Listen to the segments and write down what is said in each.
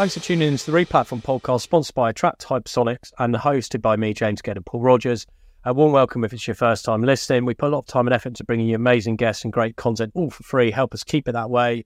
Thanks for tuning in to the Replatform podcast, sponsored by Attraqt Hypersonix and hosted by me, James Gurd and Paul Rogers. A warm welcome if it's your first time listening. We put a lot of time and effort into bringing you amazing guests and great content, all for free. Help us keep it that way.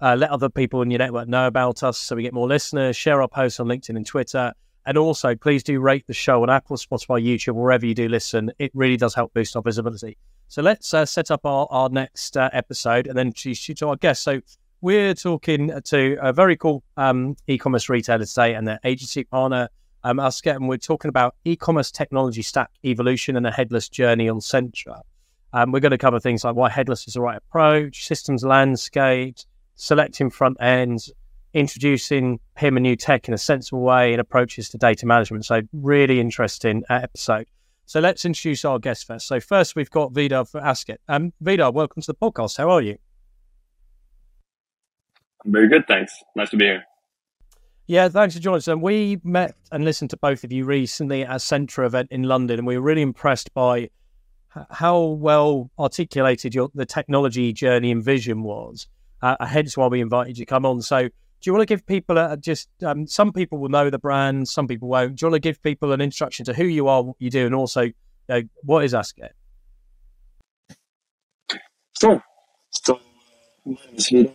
Uh, let other people in your network know about us so we get more listeners. Share our posts on LinkedIn and Twitter. And also, please do rate the show on Apple, Spotify, YouTube, wherever you do listen. It really does help boost our visibility. So let's uh, set up our, our next uh, episode and then introduce to our guest. So we're talking to a very cool um, e-commerce retailer today and their agency partner, um, Asket, and we're talking about e-commerce technology stack evolution and a headless journey on Centra. Um, we're going to cover things like why headless is the right approach, systems landscapes, selecting front ends, introducing PIM and new tech in a sensible way, and approaches to data management. So, really interesting episode. So, let's introduce our guest first. So, first, we've got Vidar for Asket. Um, Vidar, welcome to the podcast. How are you? Very good, thanks. Nice to be here. Yeah, thanks for joining us. And we met and listened to both of you recently at a Centra event in London, and we were really impressed by how well articulated your the technology journey and vision was. Uh, hence why we invited you to come on. So, do you want to give people a, just um, some people will know the brand, some people won't. Do you want to give people an introduction to who you are, what you do, and also you know, what is Asket? Sure. So, my name is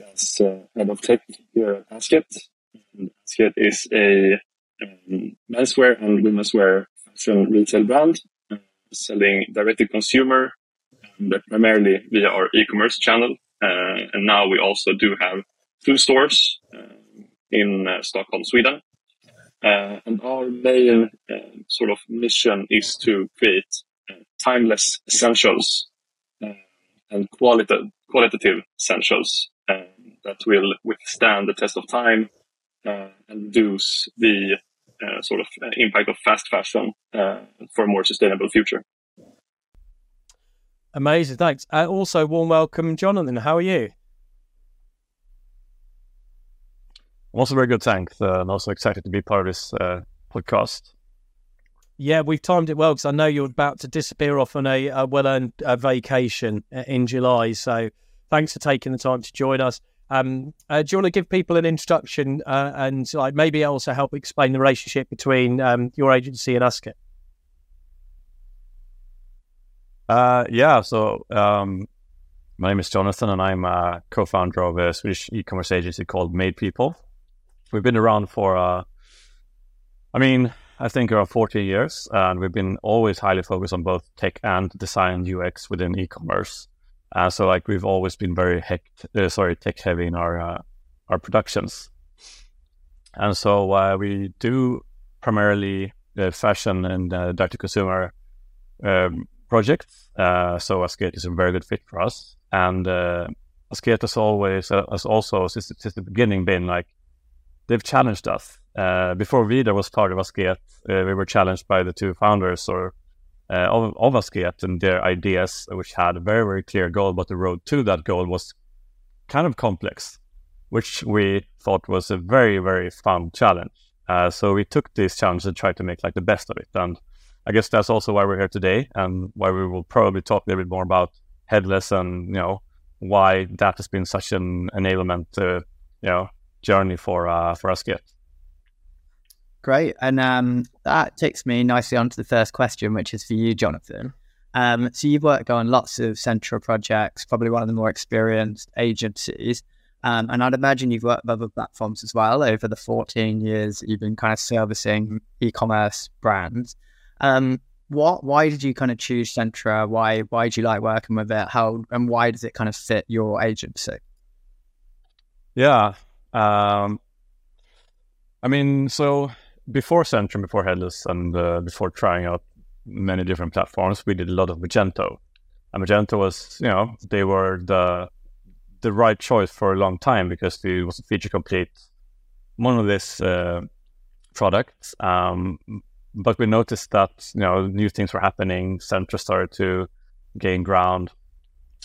As uh, head of tech here at Asket. Asket is a um, menswear and womenswear fashion retail brand uh, selling direct to consumer but primarily via our e-commerce channel. Uh, and now we also do have two stores uh, in uh, Stockholm, Sweden. And our main sort of mission is to create timeless essentials and qualitative, qualitative essentials that will withstand the test of time uh, and reduce the uh, sort of uh, impact of fast fashion uh, for a more sustainable future. Amazing, thanks. Uh, also, warm welcome, Jonathan. How are you? I'm also very good, thanks. Uh, I'm also excited to be part of this podcast. Yeah, we've timed it well because I know you're about to disappear off on a, a well-earned vacation in July. So, thanks for taking the time to join us. Um, uh, do you want to give people an introduction uh, and like maybe also help explain the relationship between um, your agency and Asket? Uh, yeah, so um, my name is Jonathan, and I'm a co-founder of a Swedish e-commerce agency called Made People. We've been around for, uh, I mean, I think around 40 years, and we've been always highly focused on both tech and design UX within e-commerce. Uh, so like we've always been very hec- uh, sorry tech heavy in our uh, our productions, and so uh, we do primarily uh, fashion and uh, direct to consumer um, projects. so Asket is a very good fit for us, and uh, has always has also since, since the beginning been like they've challenged us. before Vidar was part of Asket, we were challenged by the two founders or uh, of, of Asket and their ideas, which had a very, very clear goal, but the road to that goal was kind of complex, which we thought was a very, very fun challenge. Uh, so we took this challenge and tried to make like the best of it. And I guess that's also why we're here today and why we will probably talk a little bit more about headless and, you know, why that has been such an enablement, uh, you know, journey for, uh, for Asket. Great. And um, that takes me nicely on to the first question, which is for you, Jonathan. Um, so you've worked on lots of Centra projects, probably one of the more experienced agencies. Um, and I'd imagine you've worked with other platforms as well over the 14 years you've been kind of servicing e-commerce brands. Um, what, why did you kind of choose Centra? Why, why do you like working with it? How, and why does it kind of fit your agency? Yeah. Um, I mean, so before Centra, before Headless, and uh, before trying out many different platforms, we did a lot of Magento. And Magento was, you know, they were the the right choice for a long time because it was a feature complete monolith uh, products. Um, but we noticed that you know new things were happening. Centra started to gain ground,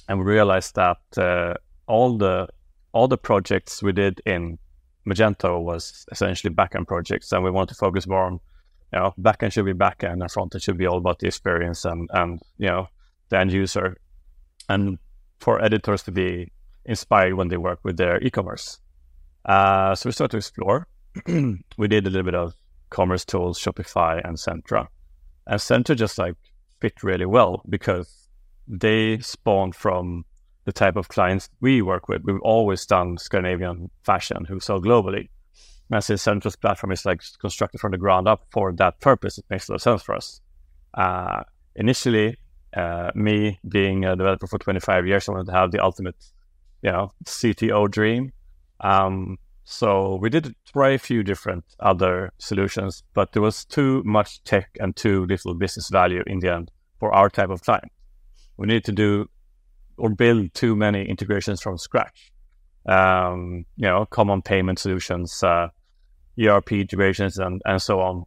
and we realized that uh, all the all the projects we did in Magento was essentially backend projects, and we want to focus more on, you know, backend should be backend, and frontend should be all about the experience and and you know the end user, and for editors to be inspired when they work with their e-commerce. Uh, so we started to explore. we did a little bit of commercetools, Shopify and Centra. And Centra just like fit really well because they spawned from the type of clients we work with. We've always done Scandinavian fashion who sell globally. And since Centra's platform is like constructed from the ground up for that purpose, it makes a lot of sense for us. Uh, initially, uh, me being a developer for 25 years, I wanted to have the ultimate, you know, CTO dream. Um, so we did try a few different other solutions, but there was too much tech and too little business value in the end for our type of client. We needed to do or build too many integrations from scratch. Um, you know, common payment solutions, uh, ERP integrations, and and so on.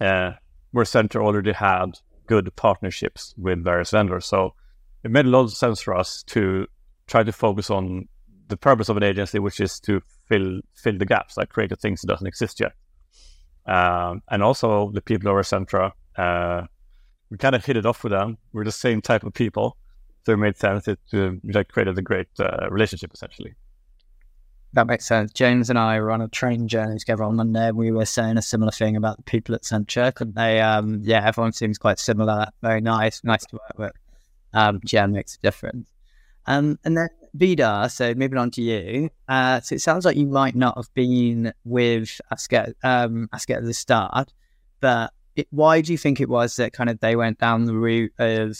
Uh, where Centra already had good partnerships with various vendors, so it made a lot of sense for us to try to focus on the purpose of an agency, which is to fill fill the gaps, like create the things that doesn't exist yet. Um, and also the people over Centra, uh, we kind of hit it off with them. We're the same type of people, so it made sense. It uh, like created a great uh, relationship essentially. That makes sense. James and I were on a train journey together on Monday. We were saying a similar thing about the people at Centra, couldn't they? Um, yeah, everyone seems quite similar. Very nice, nice to work with. Um, makes a difference. Um, and then Vidar, so moving on to you. Uh, so it sounds like you might not have been with Asket, um, at the start, but it, why do you think it was that kind of they went down the route of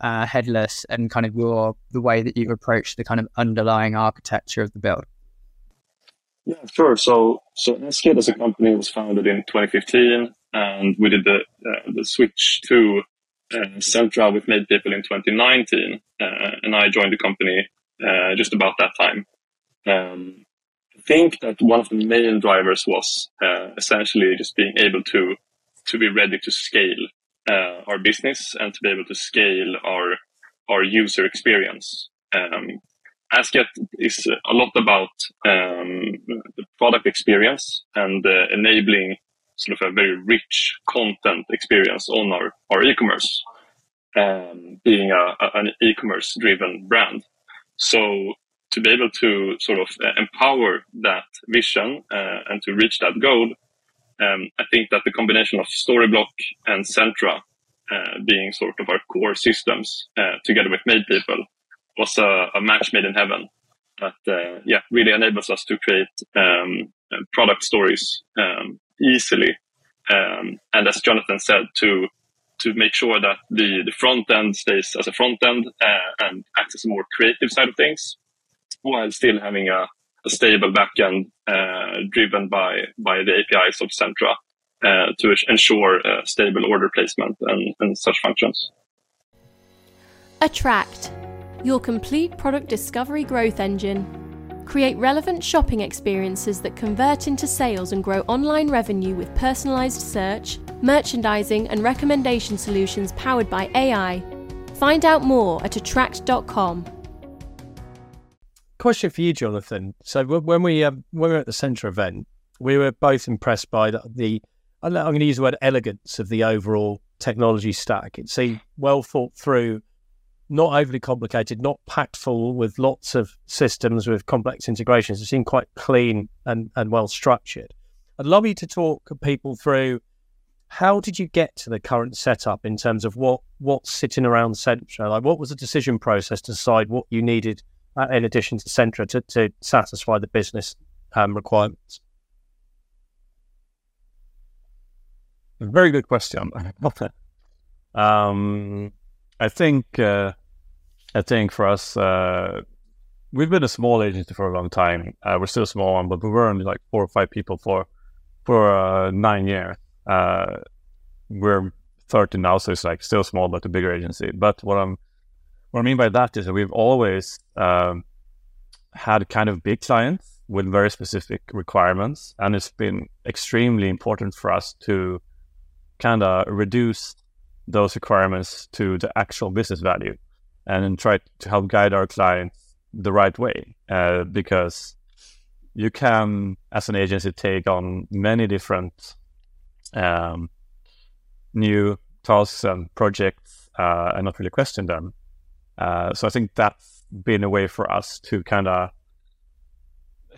uh, headless and kind of your the way that you approached the kind of underlying architecture of the build? Yeah, sure. So, so Asket as a company was founded in 2015, and we did the uh, the switch to uh, Centra with Made People in 2019, uh, and I joined the company uh, just about that time. Um, I think that one of the main drivers was uh, essentially just being able to to be ready to scale our business and to be able to scale our our user experience. Um, Asket is a lot about um, the product experience and uh, enabling sort of a very rich content experience on our, our e-commerce, um, being a, a, an e-commerce driven brand. So to be able to sort of uh, empower that vision uh, and to reach that goal, um, I think that the combination of Storyblok and Centra uh, being sort of our core systems uh, together with Made People was a, a, match made in heaven that uh, yeah really enables us to create um, uh, product stories um, easily. Um, and as Jonathan said to to make sure that the, the front end stays as a front end uh, and acts as a more creative side of things, while still having a, a stable backend uh, driven by by the APIs of Centra uh, to ensure uh, stable order placement and, and such functions. Attract, your complete product discovery growth engine. Create relevant shopping experiences that convert into sales and grow online revenue with personalized search, merchandising, and recommendation solutions powered by AI. Find out more at attraqt.com. Question for you, Jonathan. So when we um, when we were at the Centra event, we were both impressed by the, the I'm going to use the word elegance of the overall technology stack. It seemed well thought through not overly complicated, not packed full with lots of systems with complex integrations. It seemed quite clean and, and well structured. I'd love you to talk people through how did you get to the current setup in terms of what what's sitting around Centra? Like what was the decision process to decide what you needed in addition to Centra to, to satisfy the business um, requirements? Very good question. um, I think uh, I think for us, uh, we've been a small agency for a long time. Uh, we're still a small one, but we were only like four or five people for for uh, nine years. Uh, we're 30 now, so it's like still small, but a bigger agency. But what I'm what I mean by that is that we've always um, had kind of big clients with very specific requirements, and it's been extremely important for us to kind of reduce those requirements to the actual business value and try to help guide our clients the right way uh, because you can as an agency take on many different um, new tasks and projects uh, and not really question them uh, so i think that's been a way for us to kind of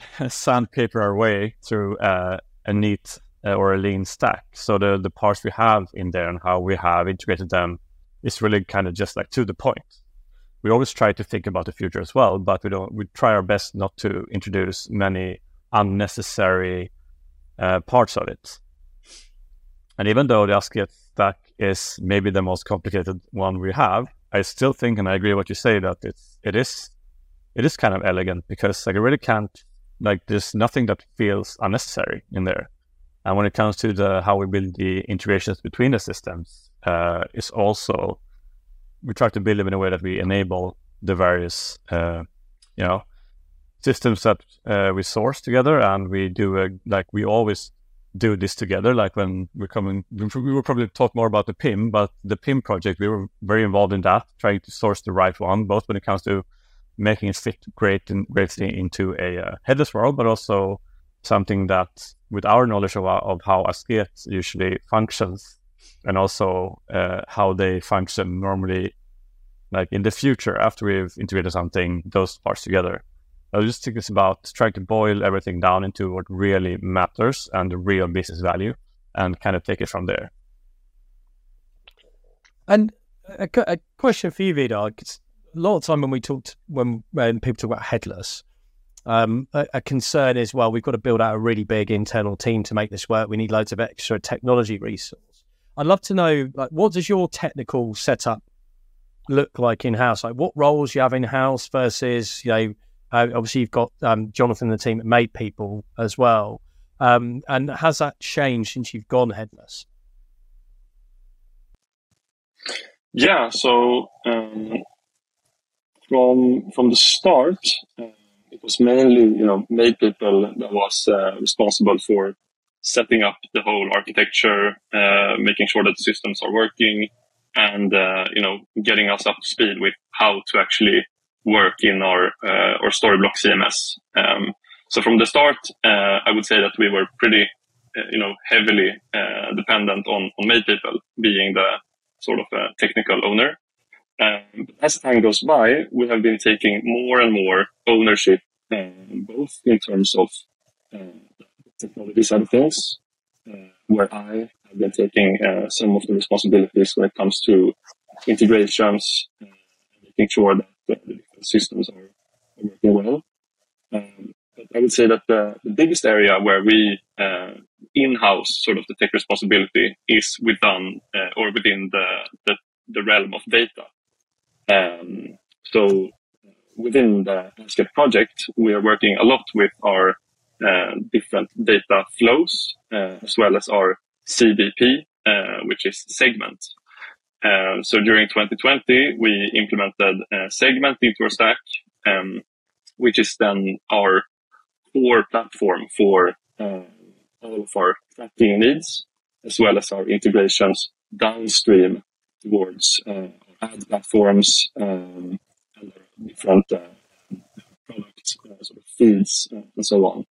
sandpaper our way through uh, a neat uh, or a lean stack. So the the parts we have in there and how we have integrated them is really kind of just like to the point. We always try to think about the future as well, but we don't. We try our best not to introduce many unnecessary uh, parts of it. And even though the Asket stack is maybe the most complicated one we have, I still think, and I agree with what you say, that it's it is it is kind of elegant because like I really can't like there's nothing that feels unnecessary in there. And when it comes to the how we build the integrations between the systems, uh, is also we try to build them in a way that we enable the various uh, you know systems that uh, we source together, and we do a, like we always do this together. Like when we're coming, we will probably talk more about the PIM, but the PIM project, we were very involved in that, trying to source the right one, both when it comes to making it fit great and greatly into a uh, headless world, but also something that, with our knowledge of, of how Asket usually functions, and also uh, how they function normally, like in the future after we've integrated something, those parts together. I just think it's about trying to boil everything down into what really matters and the real business value, and kind of take it from there. And a, a question for you, Vidar. A lot of time when we talked when when people talk about headless, um, a, a, concern is well, we've got to build out a really big internal team to make this work. We need loads of extra technology resource. I'd love to know, like, what does your technical setup look like in house? Like, what roles you have in house versus, you know, uh, obviously you've got um, Jonathan and the team that Made People as well. Um, and has that changed since you've gone headless? Yeah, so um, from from the start, uh, it was mainly you know Made People that was uh, responsible for setting up the whole architecture, uh, making sure that the systems are working, and uh, you know getting us up to speed with how to actually work in our uh, our Storyblok CMS. Um, so from the start, uh, I would say that we were pretty, uh, you know, heavily uh, dependent on on Made People being the sort of technical owner. Um, as time goes by, we have been taking more and more ownership, um, both in terms of technology side of things, where I have been taking some of the responsibilities when it comes to integrations, making sure that the systems are, working well. Um, but I would say that the, the biggest area where we uh, in-house sort of the tech responsibility is within uh, or within the, the, the realm of data. Um, so within the Asket project, we are working a lot with our uh, different data flows uh, as well as our CDP, uh, which is segment. Uh, so during 2020, we implemented segment into our stack, um, which is then our core platform for uh, all of our tracking needs, as well as our integrations downstream towards uh, ad platforms um, and different uh, product uh, sort of feeds uh, and so on.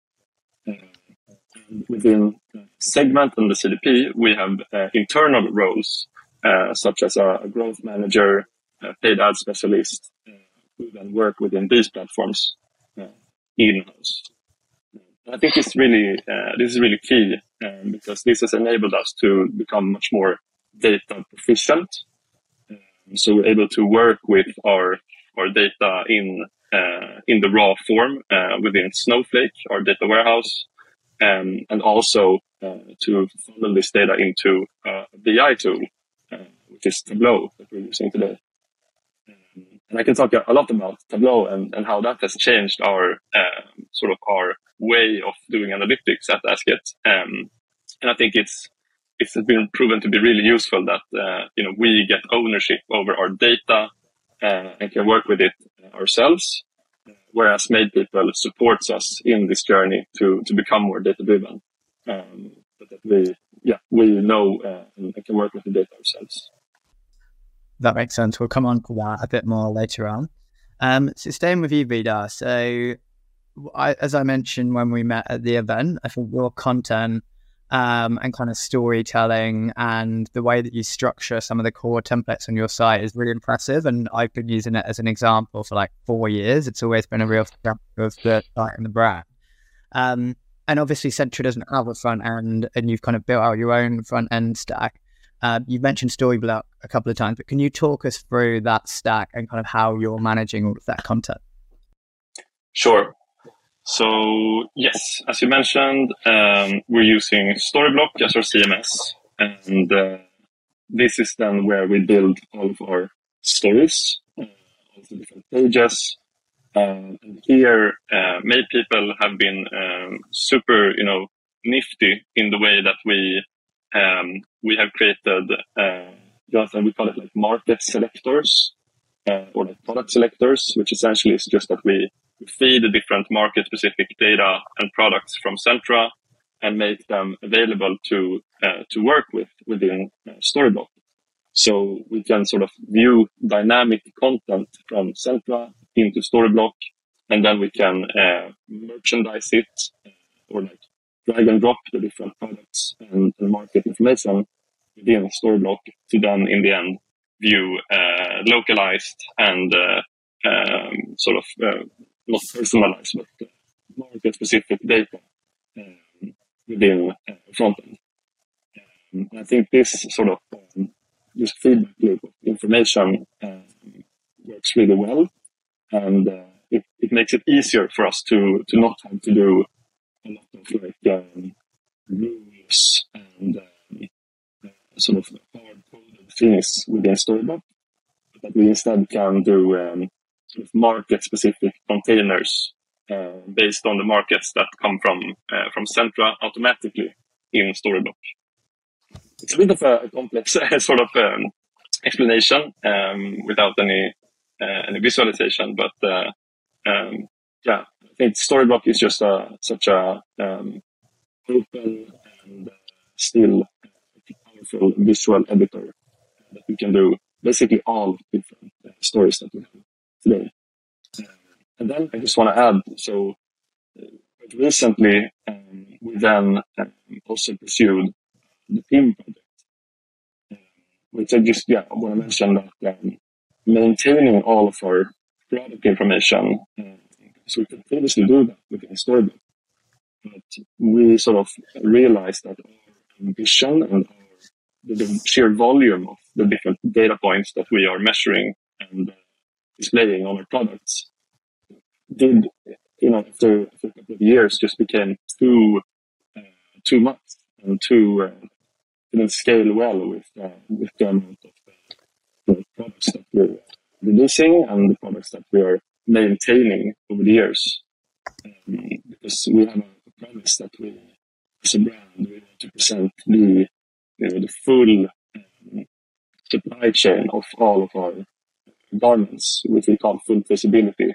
within segment and the CDP, we have internal roles uh, such as a, a, growth manager, a paid ad specialist, uh, who then work within these platforms uh, in-house. I think it's really uh, this is really key um, because this has enabled us to become much more data proficient. Um, so we're able to work with our our data in uh, in the raw form within Snowflake, our data warehouse, um, and also to funnel this data into a BI tool is Tableau that we're using today. Um, and I can talk a lot about Tableau and, and how that has changed our um, sort of our way of doing analytics at Asket. Um, and I think it's it's been proven to be really useful that uh, you know we get ownership over our data uh, and can work with it ourselves, whereas Made People supports us in this journey to to become more data driven. Um, but that we yeah we know uh, and can work with the data ourselves. That makes sense. We'll come on to that a bit more later on. Um, so staying with you, Vidar. So, I, as I mentioned when we met at the event, I think your content um, and kind of storytelling and the way that you structure some of the core templates on your site is really impressive. And I've been using it as an example for like four years. It's always been a real strength of the site and the brand. Um, and obviously, Centra doesn't have a front end, and you've kind of built out your own front end stack. Uh, you've mentioned Storyblok a couple of times, but can you talk us through that stack and kind of how you're managing all of that content? Sure. So yes, as you mentioned, um, we're using Storyblok as our CMS, and uh, this is then where we build all of our stories, uh, all the different pages, and here, uh, Made People have been um, super, you know, nifty in the way that we um, we have created. Uh, Jonathan, we call it like market selectors uh, or like product selectors, which essentially is just that we feed the different market specific data and products from Centra and make them available to uh, to work with within uh, Storyblok. So we can sort of view dynamic content from Centra into Storyblok, and then we can uh, merchandise it or like drag and drop the different products and, and market information within Storyblok to then in the end view uh, localized and uh, um, sort of uh, not personalized but market specific data within uh, frontend. Um, I think this sort of um, this feedback loop of information works really well and it, it makes it easier for us to to not have to do a lot of like um, rules and sort of hard coded things within Storyblok, but we instead can do um, sort of market specific containers uh, based on the markets that come from uh, from Centra automatically in Storyblok. It's a bit of a complex sort of um, explanation um, without any uh, any visualization. But uh, um, yeah, I think Storyblok is just a, such a um, open and still visual editor that we can do basically all different stories that we have today. and then I just want to add, so quite recently um, we then um, also pursued the PIM project, um, which I just yeah I want to mention that um, maintaining all of our product information. Uh, so we continuously do that within Storyblok. But we sort of realized that our ambition and our, the, the, sheer volume of the different data points that we are measuring and uh, displaying on our products did, you know, after, a couple of years just became too, uh, too much and too, uh, didn't scale well with, uh, with the amount of the products that we're releasing and the products that we are maintaining over the years. Um, because we have a promise that we, as a brand, we want to present the, you know, the full um, supply chain of all of our garments, which we call full traceability,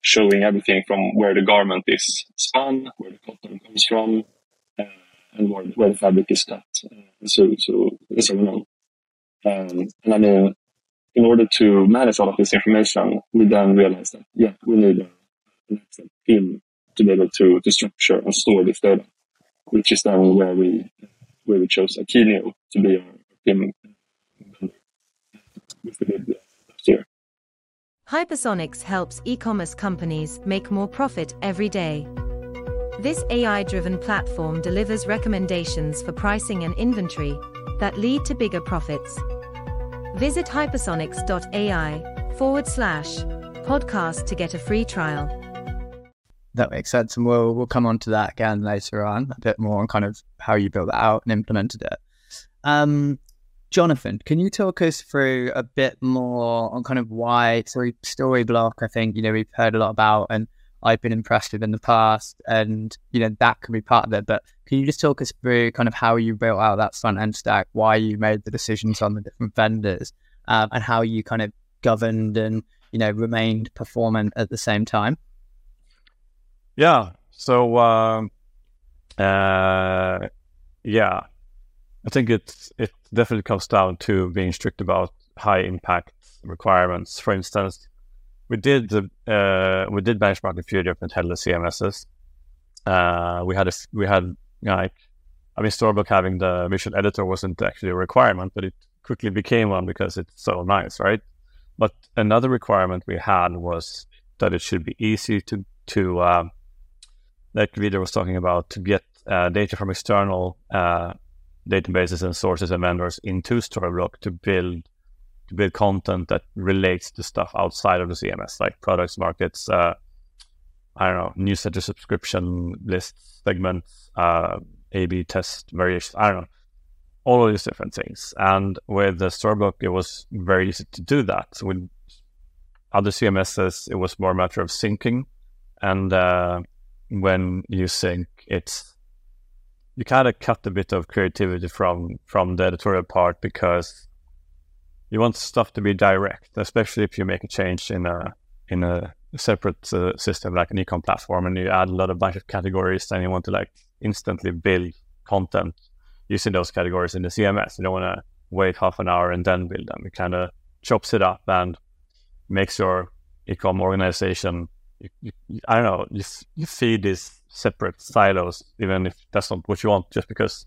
showing everything from where the garment is spun, where the cotton comes from, uh, and where, where the fabric is cut, uh, so so on. Um, and I mean, in order to manage all of this information, we then realized that, yeah, we need a, team to be able to, to structure and store this data, which is then where we, where we chose Akeneo to be our year. Hypersonix helps e-commerce companies make more profit every day. This AI-driven platform delivers recommendations for pricing and inventory that lead to bigger profits. Visit hypersonix.ai forward slash podcast to get a free trial. That makes sense. And we'll, we'll come on to that again later on, a bit more on kind of how you built that out and implemented it. Um, Jonathan, can you talk us through a bit more on kind of why Storyblok? I think, you know, we've heard a lot about and I've been impressed with in the past, and you know that can be part of it. But can you just talk us through kind of how you built out that front end stack, why you made the decisions on the different vendors, um, and how you kind of governed and you know remained performant at the same time? Yeah. So um, uh, yeah, I think it it definitely comes down to being strict about high impact requirements. For instance, we did uh, we did benchmark a few different headless CMSs. Uh, we had a we had like I mean Storyblok having the visual editor wasn't actually a requirement, but it quickly became one because it's so nice, right? But another requirement we had was that it should be easy to to uh, like Vidar was talking about, to get uh, data from external uh, databases and sources and vendors into Storyblok to build to build content that relates to stuff outside of the CMS, like products, markets, uh, I don't know, newsletter subscription lists, segments, uh, A/B test variations. I don't know, all of these different things. And with the Storyblok, it was very easy to do that. So with other CMSs, it was more a matter of syncing, and uh, when you think it's you kind of cut a bit of creativity from from the editorial part because you want stuff to be direct, especially if you make a change in a in a separate uh, system like an ecom platform, and you add a lot of bunch of categories, and you want to like instantly build content using those categories in the CMS. You don't want to wait half an hour and then build them. It kind of chops it up and makes your ecom organization. You, you, I don't know. You, you feed these separate silos, even if that's not what you want, just because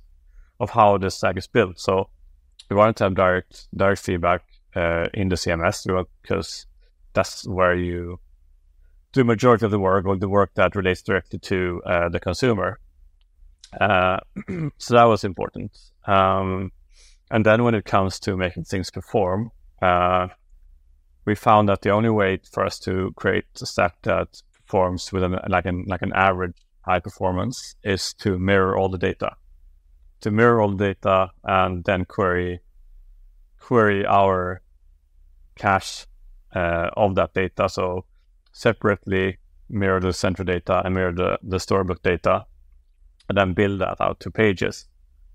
of how the stack is built. So we wanted to have direct direct feedback uh, in the CMS because that's where you do majority of the work or the work that relates directly to uh, the consumer. Uh, so that was important. Um, and then when it comes to making things perform, uh, we found that the only way for us to create a stack that performs with an like an like an average high performance is to mirror all the data, to mirror all the data and then query query our cache uh, of that data. So separately mirror the Centra data and mirror the, the Storyblok data, and then build that out to pages.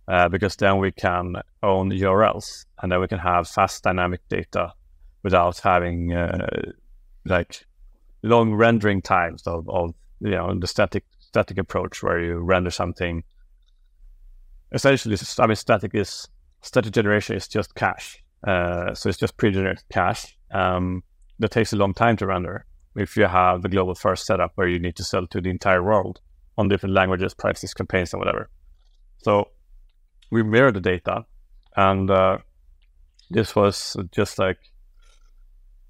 Uh, because then we can own URLs and then we can have fast dynamic data without having uh, like long rendering times of, of you know the static static approach where you render something. Essentially, I mean, static is static generation is just cache, uh, so it's just pre-generated cache um, that takes a long time to render. If you have the global first setup where you need to sell to the entire world on different languages, prices, campaigns, and whatever. So we mirror the data, and uh, this was just like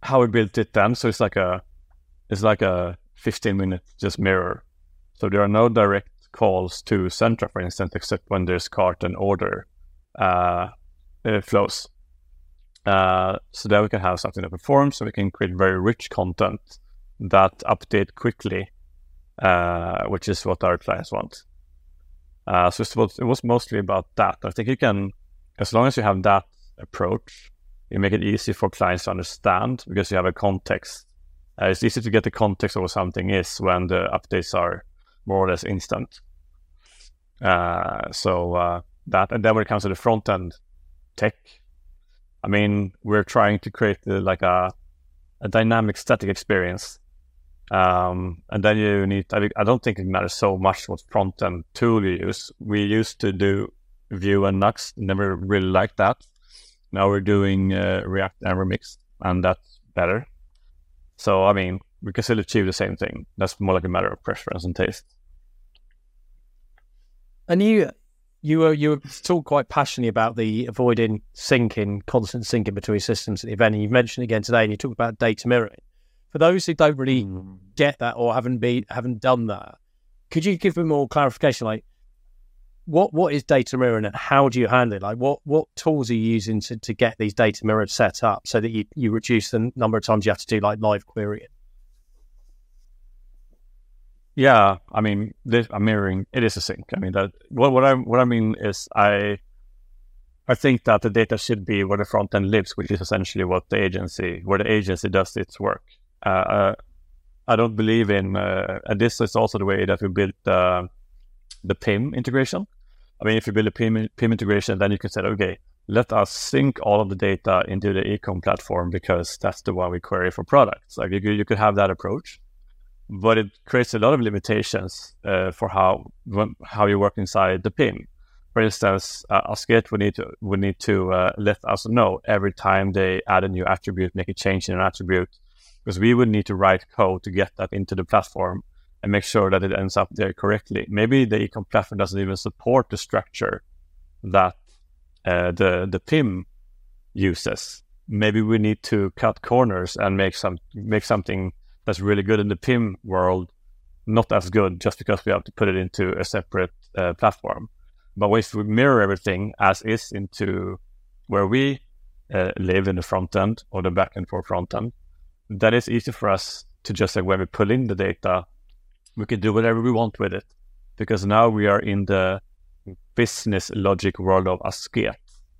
how we built it then. So it's like a it's like a 15 minute just mirror so there are no direct calls to Centra, for instance, except when there's cart and order uh, flows. Uh, so that we can have something that performs, so we can create very rich content that update quickly, uh, which is what our clients want. Uh, so it was mostly about that. I think you can, as long as you have that approach, you make it easy for clients to understand because you have a context. Uh, it's easy to get the context of what something is when the updates are more or less instant. Uh, so uh, that, and then when it comes to the front end tech, I mean, we're trying to create uh, like a, a dynamic static experience. Um, and then you need, I, I don't think it matters so much what front end tool you use. We used to do Vue and Nuxt, never really liked that. Now we're doing uh, React and Remix, and that's better. So, I mean, we can still achieve the same thing. That's more like a matter of preference and taste. And you, you were you were talk quite passionately about the avoiding syncing, constant syncing between systems at the event. And you mentioned again today, and you talked about data mirroring. For those who don't really mm. get that or haven't been haven't done that, could you give me more clarification? Like, what what is data mirroring and how do you handle it? Like, what what tools are you using to, to get these data mirrors set up so that you, you reduce the number of times you have to do like live querying? Yeah, I mean, this, I'm mirroring. It is a sync. I mean that. What what I what I mean is I I think that the data should be where the front end lives, which is essentially what the agency where the agency does its work. Uh, uh, I don't believe in, uh, and this is also the way that we built the the PIM integration. I mean, if you build a PIM, PIM integration, then you can say, okay, let us sync all of the data into the ecom platform because that's the one we query for products. Like you, you could have that approach but it creates a lot of limitations uh, for how how you work inside the PIM. For instance, uh, Asket would need to would need to uh, let us know every time they add a new attribute, make a change in an attribute, because we would need to write code to get that into the platform and make sure that it ends up there correctly. Maybe the ecom platform doesn't even support the structure that uh, the the PIM uses. Maybe we need to cut corners and make some make something that's really good in the PIM world not as good just because we have to put it into a separate uh, platform. But if we mirror everything as is into where we uh, live in the front end or the back end for front end, that is easy for us to just like when we pull in the data, we can do whatever we want with it because now we are in the business logic world of Asket.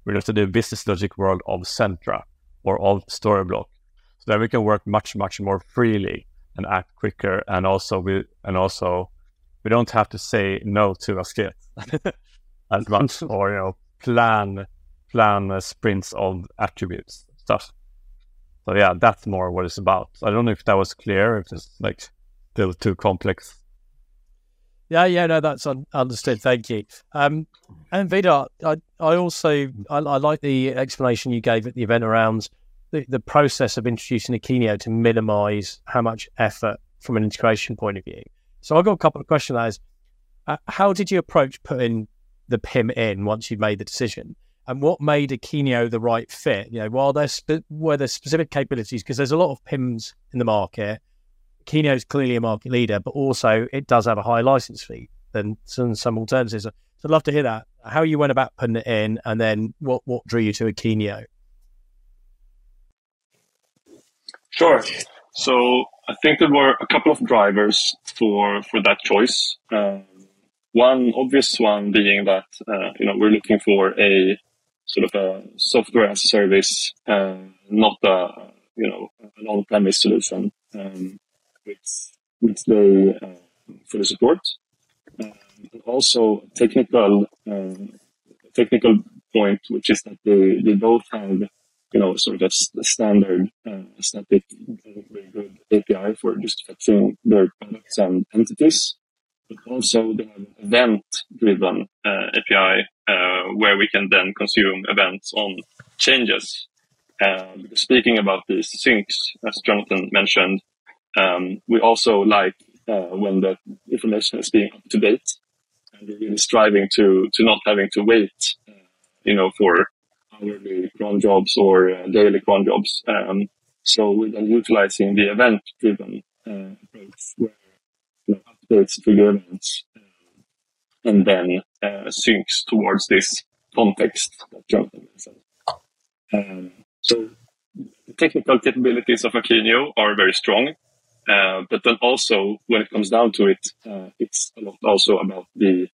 We're into the business logic world of Centra or of Storyblok. So then we can work much, much more freely and act quicker. And also we and also we don't have to say no to Asket as much or you know plan plan sprints of attributes stuff. So yeah, that's more what it's about. I don't know if that was clear, if it's like still too complex. Yeah, yeah, no, that's un- understood. Thank you. Um, and Vidar, I, I also I, I, like the explanation you gave at the event around the, the process of introducing Akeneo to minimise how much effort from an integration point of view. So I've got a couple of questions. That is, uh, how did you approach putting the PIM in once you made the decision? and what made Akeneo the right fit? You know, while there's spe- were there specific capabilities because there's a lot of PIMs in the market. Akeneo is clearly a market leader, but also it does have a high license fee than some, some alternatives. So I'd love to hear that how you went about putting it in, and then what what drew you to Akeneo. Sure. So I think there were a couple of drivers for for that choice. Um, one obvious one being that uh, you know we're looking for a sort of a software as a service, uh, not a you know an on-premise solution, um, which which they uh, fully support. Um, also technical um, technical point, which is that they, they both have you know sort of a standard uh, static very good API for just fetching their products and entities but also the event-driven uh, API uh, where we can then consume events on changes. Uh, speaking about these syncs, as Jonathan mentioned, um, we also like uh, when the information is being up to date, and we're really striving to to not having to wait, uh, you know, for hourly cron jobs or uh, daily cron jobs. Um, so we're then utilizing the event-driven approach where updates trigger events and then uh, syncs towards this context that Jonathan mentioned. Um, so the technical capabilities of Akeneo are very strong, uh, but then also when it comes down to it, uh, it's a lot also about the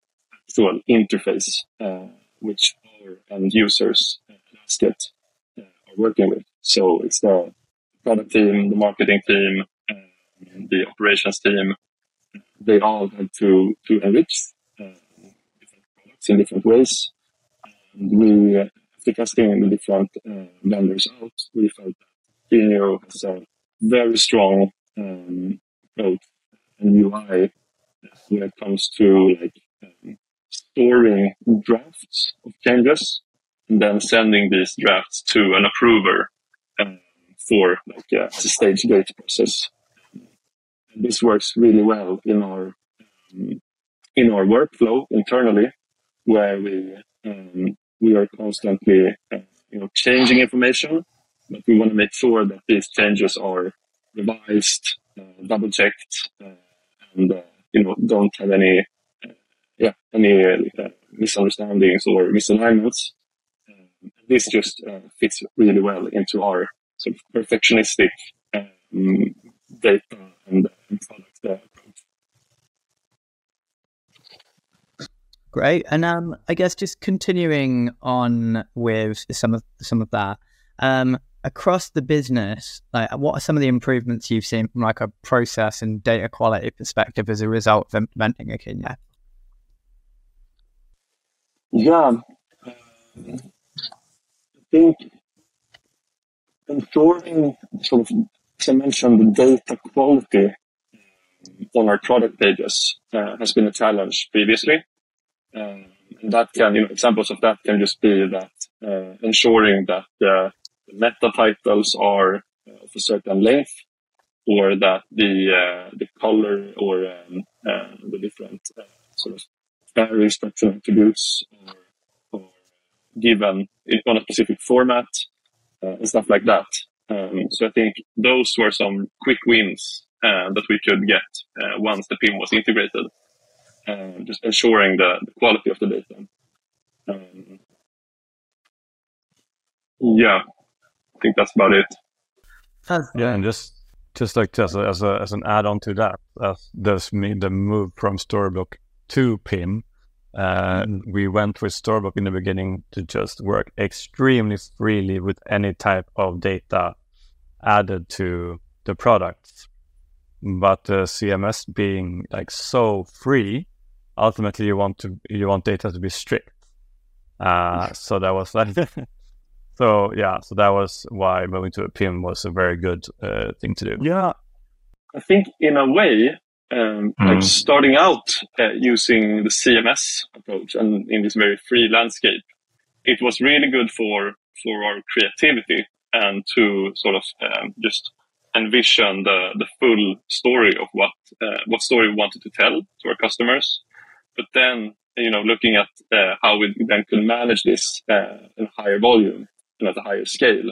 actual interface uh, which our end users uh, get uh, are working with. So it's the product team, the marketing team, um, the operations team, they all had to, to enrich uh, different products in different ways. And we, uh, after testing the different uh, vendors out, we felt that Akeneo has a very strong um, approach and UI when it comes to like um, storing drafts of changes and then sending these drafts to an approver um, for like a stage gate process. This works really well in our um, in our workflow internally, where we um, we are constantly uh, you know changing information, but we want to make sure that these changes are revised, uh, double checked, uh, and uh, you know don't have any yeah any misunderstandings or misalignments. Um, this just fits really well into our sort of perfectionistic um, data and, and product. Great, and um, I guess just continuing on with some of some of that um, across the business, like what are some of the improvements you've seen from like a process and data quality perspective as a result of implementing Akeneo? Yeah, I think ensuring sort of as I mentioned, the data quality on our product pages uh, has been a challenge previously. Um, and that can, you know, examples of that can just be that uh, ensuring that the meta titles are uh, of a certain length, or that the uh, the color or um, uh, the different sort of very structure attributes are, are given on a specific format and stuff like that. Um, so I think those were some quick wins uh, that we could get uh, once the PIM was integrated, uh, just ensuring the, the, quality of the data. Um, yeah, think that's about it. Yeah, and just just like as a, as, a, as an add-on to that, as does the move from Storyblok to PIM. Uh, mm. We went with Storyblok in the beginning to just work extremely freely with any type of data added to the products. But the CMS being like so free, ultimately you want to you want data to be strict. Uh, so that was like So yeah, so that was why moving to a PIM was a very good uh, thing to do. Yeah, I think in a way, um, mm. like starting out uh, using the CMS approach and in this very free landscape, it was really good for for our creativity and to sort of um, just envision the the full story of what uh, what story we wanted to tell to our customers. But then, you know, looking at uh, how we then could manage this uh, in higher volume and at a higher scale,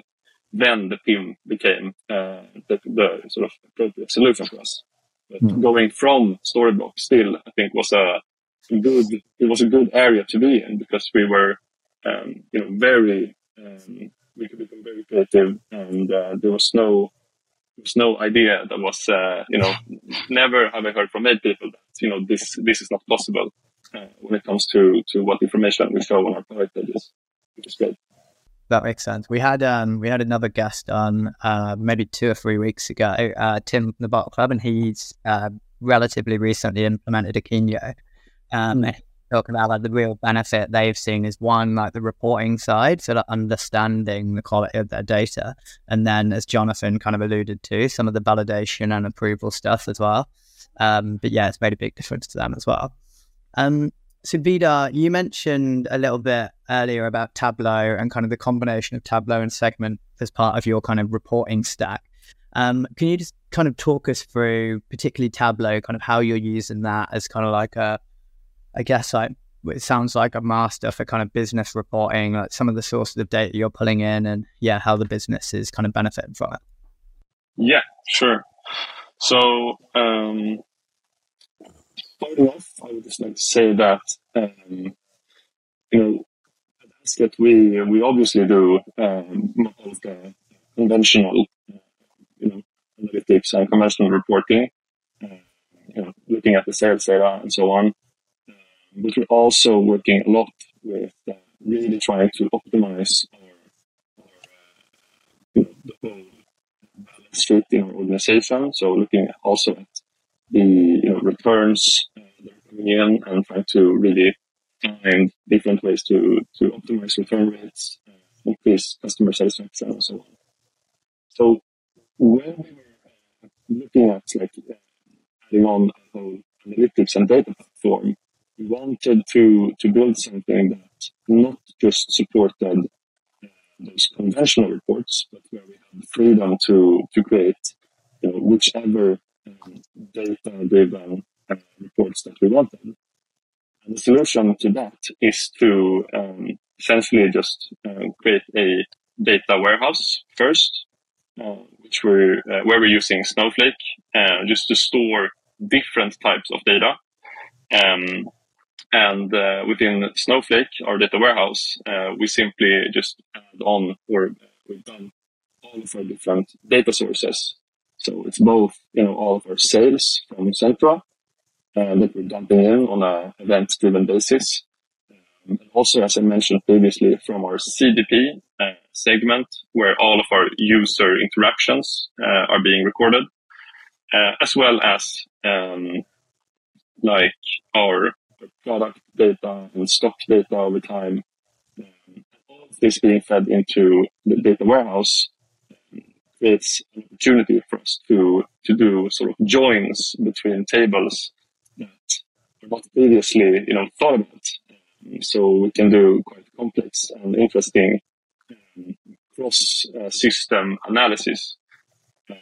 then the PIM became uh, the, the, sort of appropriate solution for us. But mm. going from Storyblok still, I think was a good, it was a good area to be in because we were, um, you know, very, um, we could become very creative and uh, there was no, there was no idea that was, uh, you know, never have I heard from many people that, you know, this, this is not possible uh, when it comes to, to what information we show on our product pages, which is great. That makes sense. We had um we had another guest on uh, maybe two or three weeks ago, uh, Tim the Bottle Club, and he's uh, relatively recently implemented Akeneo. Um, mm. talking about like the real benefit they've seen is one like the reporting side, so like understanding the quality of their data, and then as Jonathan kind of alluded to, some of the validation and approval stuff as well. Um, but yeah, it's made a big difference to them as well. Um, so, Vidar, you mentioned a little bit earlier about Tableau and kind of the combination of Tableau and Segment as part of your kind of reporting stack. Um, can you just kind of talk us through, particularly Tableau, kind of how you're using that as kind of like a, I guess, like it sounds like a master for kind of business reporting, like some of the sources of data you're pulling in, and yeah, how the business is kind of benefiting from it. Yeah, sure. So um, starting off, I would just like to say that um, you know at Asket we we obviously do um, of the conventional uh, you know analytics and conventional reporting, uh, you know looking at the sales data and so on. Uh, but we're also working a lot with uh, really trying to optimize our, our uh, you know, the whole balance sheet in our organization. So looking also at the you know, returns uh, that are coming in and trying to really find different ways to, to optimize return rates, uh, increase customer satisfaction, and so on. So when we were uh, looking at like uh, adding on a whole analytics and data platform, we wanted to to build something that not just supported those conventional reports, but where we had freedom to to create you know, whichever um, data-driven uh, reports that we wanted. And the solution to that is to um, essentially just uh, create a data warehouse first, uh, which we're uh, where we're using Snowflake uh, just to store different types of data. Um, and uh, within Snowflake, our data warehouse, we simply just add on or we've done all of our different data sources so it's both, you know, all of our sales from Centra uh, that we're dumping in on a event-driven basis. Um, and also, as I mentioned previously, from our CDP uh, segment, where all of our user interactions uh, are being recorded, uh, as well as um, like our product data and stock data over time. Um, all of this being fed into the data warehouse creates an opportunity for us to, to do sort of joins between tables that were not previously, you know, thought about. Um, so we can do quite complex and interesting um, cross-system uh, analysis. Um,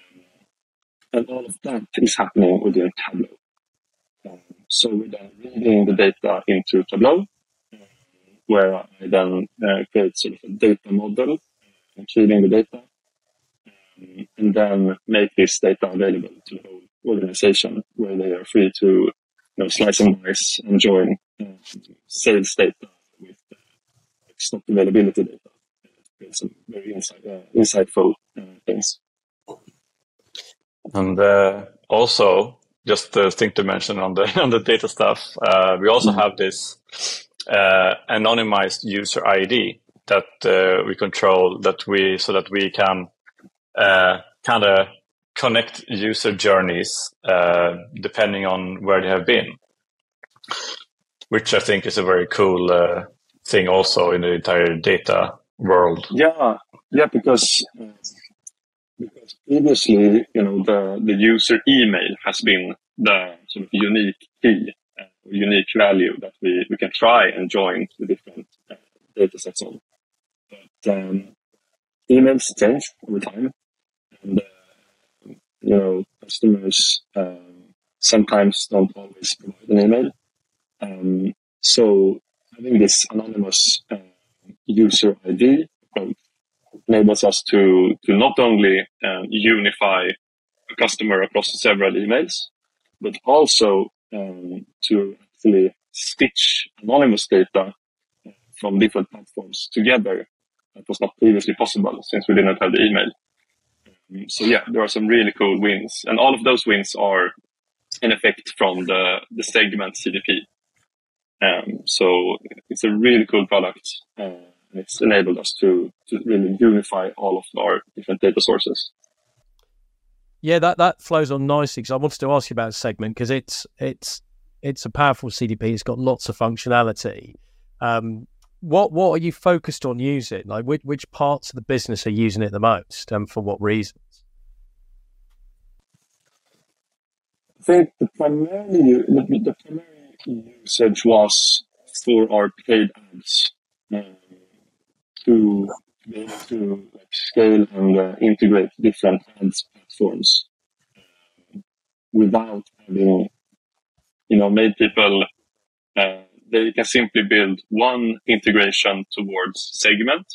and all of that is happening within Tableau. So we're then reading the data into Tableau, um, where I then uh, create sort of a data model, uh, feeding the data, and then make this data available to the whole organization where they are free to you know, slice and dice and join uh, sales data with uh, stock availability data. Uh, some very insight, uh, insightful uh, things. And uh, also, just a thing to mention on the on the data stuff, uh, we also mm-hmm. have this anonymized user ID that we control that we so that we can kind of connect user journeys uh, depending on where they have been, which I think is a very cool uh, thing also in the entire data world. Yeah, yeah, because because previously, you know, the the user email has been the sort of unique key, uh, unique value that we, we can try and join the different uh, data sets on. But um, emails change over time, and uh, you know, customers um, sometimes don't always provide an email. Um, so having this anonymous uh, user ID enables us to to not only um, unify a customer across several emails, but also um, to actually stitch anonymous data from different platforms together. That was not previously possible since we didn't have the email. Um, so yeah, there are some really cool wins, and all of those wins are in effect from the the segment CDP. Um, so it's a really cool product. Uh, it's enabled us to, to really unify all of our different data sources. Yeah, that, that flows on nicely because I wanted to ask you about segment because it's it's it's a powerful CDP. It's got lots of functionality. Um, what what are you focused on using? Like which, which parts of the business are using it the most, and for what reasons? I think the primary the, the primary usage was for our paid ads. Um, to be able to like, scale and uh, integrate different ads platforms uh, without having, you know, made people, uh, they can simply build one integration towards segment.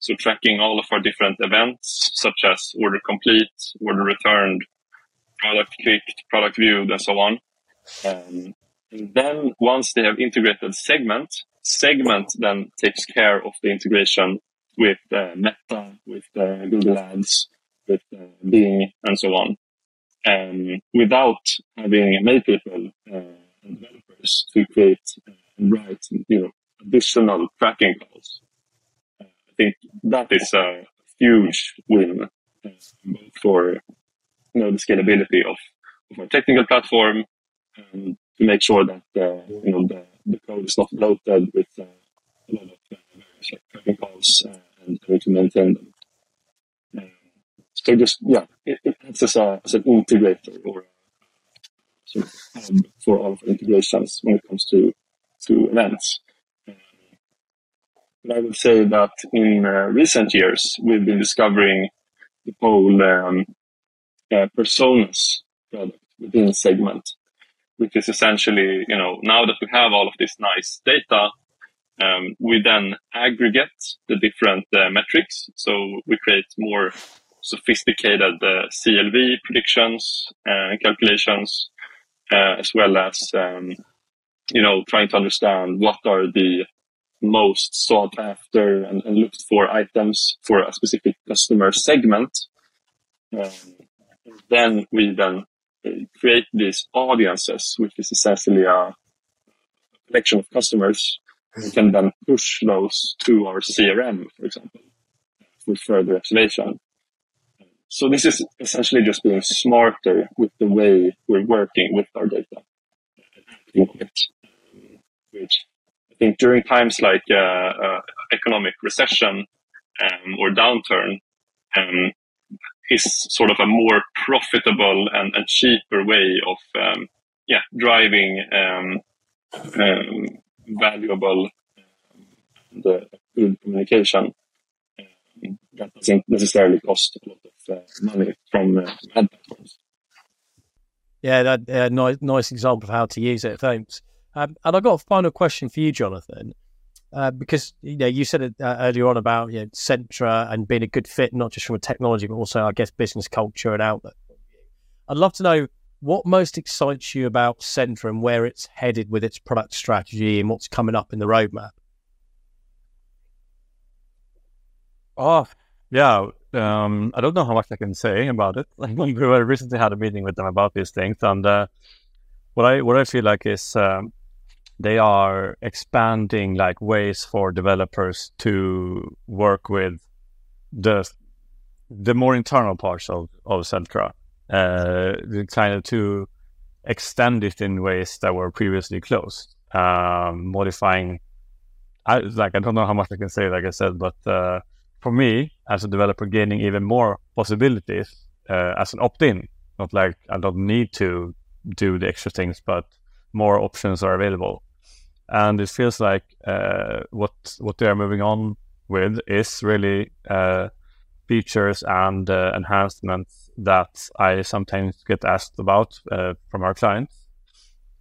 So tracking all of our different events, such as order complete, order returned, product clicked, product viewed, and so on. Um, and then once they have integrated segment, segment then takes care of the integration with uh, Meta, with uh, Google Ads, with uh, Bing, and so on, um, without having people uh, to create uh, and write you know additional tracking calls. Uh, I think that is a huge win both for you know the scalability of, of our technical platform and to make sure that you know the the code is not loaded with uh, a lot of uh, various tracking calls uh, and having to maintain them. Um, so just yeah, it, it acts as, a, as an integrator or sort of hub for all of integrations when it comes to to events. Um, but I would say that in uh, recent years we've been discovering the whole um, uh, personas product within segment which is essentially, you know, now that we have all of this nice data, um, we then aggregate the different uh, metrics. So we create more sophisticated uh, CLV predictions and uh, calculations, as well as, um, you know, trying to understand what are the most sought after and, and looked for items for a specific customer segment. Um, then we then create these audiences, which is essentially a collection of customers. We can then push those to our CRM, for example, for further activation. So this is essentially just being smarter with the way we're working with our data, which I think during times like uh, uh, economic recession um, or downturn, um, is sort of a more profitable and, and cheaper way of um, yeah driving um, um, valuable and uh, good communication. um, that doesn't necessarily cost a lot of uh, money from uh, ad platforms. Yeah, that uh, nice, nice example of how to use it. Thanks. Um, and I've got a final question for you, Jonathan. Uh, because you know you said it uh, earlier on about you know, Centra and being a good fit, not just from a technology, but also I guess business culture and outlook. I'd love to know what most excites you about Centra and where it's headed with its product strategy and what's coming up in the roadmap? Oh, yeah. Um, I don't know how much I can say about it. Like we recently had a meeting with them about these things, and uh, what I what I feel like is um, they are expanding like ways for developers to work with the the more internal parts of of Centra, uh, kind of to extend it in ways that were previously closed, um, modifying. I like I don't know how much I can say, like I said, but uh, for me as a developer, gaining even more possibilities uh, as an opt-in, not like I don't need to do the extra things, but more options are available. And it feels like uh, what what they are moving on with is really uh, features and uh, enhancements that I sometimes get asked about uh, from our clients.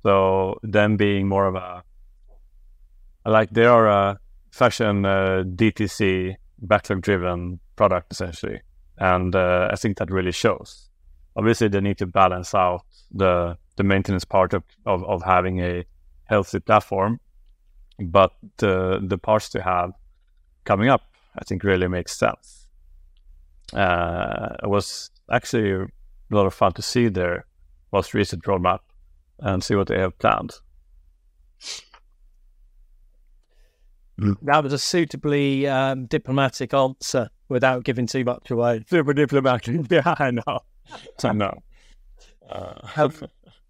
So them being more of a like they are a fashion uh, DTC backlog driven product essentially, and uh, I think that really shows. Obviously, they need to balance out the the maintenance part of, of, of having a healthy platform, but the the parts to have coming up, I think, really makes sense uh, it was actually a lot of fun to see their most recent roadmap and see what they have planned. That was a suitably um, diplomatic answer without giving too much away. Super diplomatic. Yeah, I know. I know. Uh,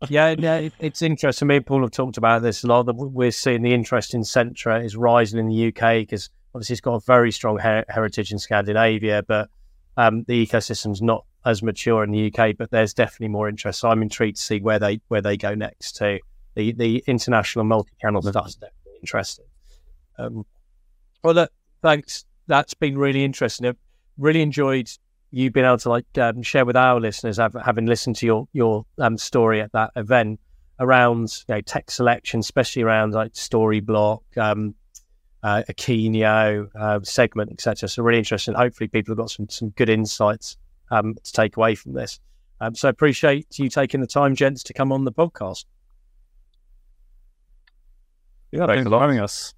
yeah, yeah, it's interesting. Me and Paul have talked about this a lot. That We're seeing the interest in Centra is rising in the UK because obviously it's got a very strong her- heritage in Scandinavia, but um, the ecosystem's not as mature in the UK, but there's definitely more interest. So I'm intrigued to see where they where they go next To The the international multi-channel stuff's definitely interesting. Um, well, look, thanks. That's been really interesting. I've really enjoyed you being able to like um, share with our listeners, having listened to your your um, story at that event around you know, text selection, especially around like Storyblok, um, uh, Akeneo uh, segment, etc. So really interesting. Hopefully, people have got some some good insights um, to take away from this. Um, so appreciate you taking the time, gents, to come on the podcast. Yeah, thanks for having us.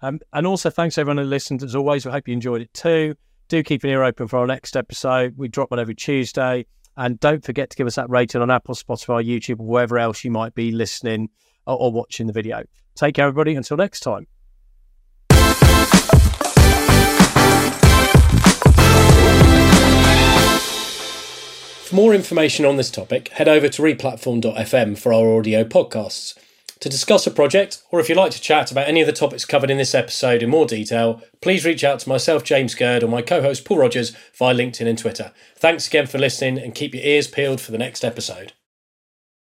Um, and also, thanks everyone who listened. As always, we hope you enjoyed it too. Do keep an ear open for our next episode. We drop one every Tuesday. And don't forget to give us that rating on Apple, Spotify, YouTube, or wherever else you might be listening or, or watching the video. Take care, everybody. Until next time. For more information on this topic, head over to replatform.fm for our audio podcasts. To discuss a project, or if you'd like to chat about any of the topics covered in this episode in more detail, please reach out to myself, James Gurd, or my co host, Paul Rogers, via LinkedIn and Twitter. Thanks again for listening, and keep your ears peeled for the next episode.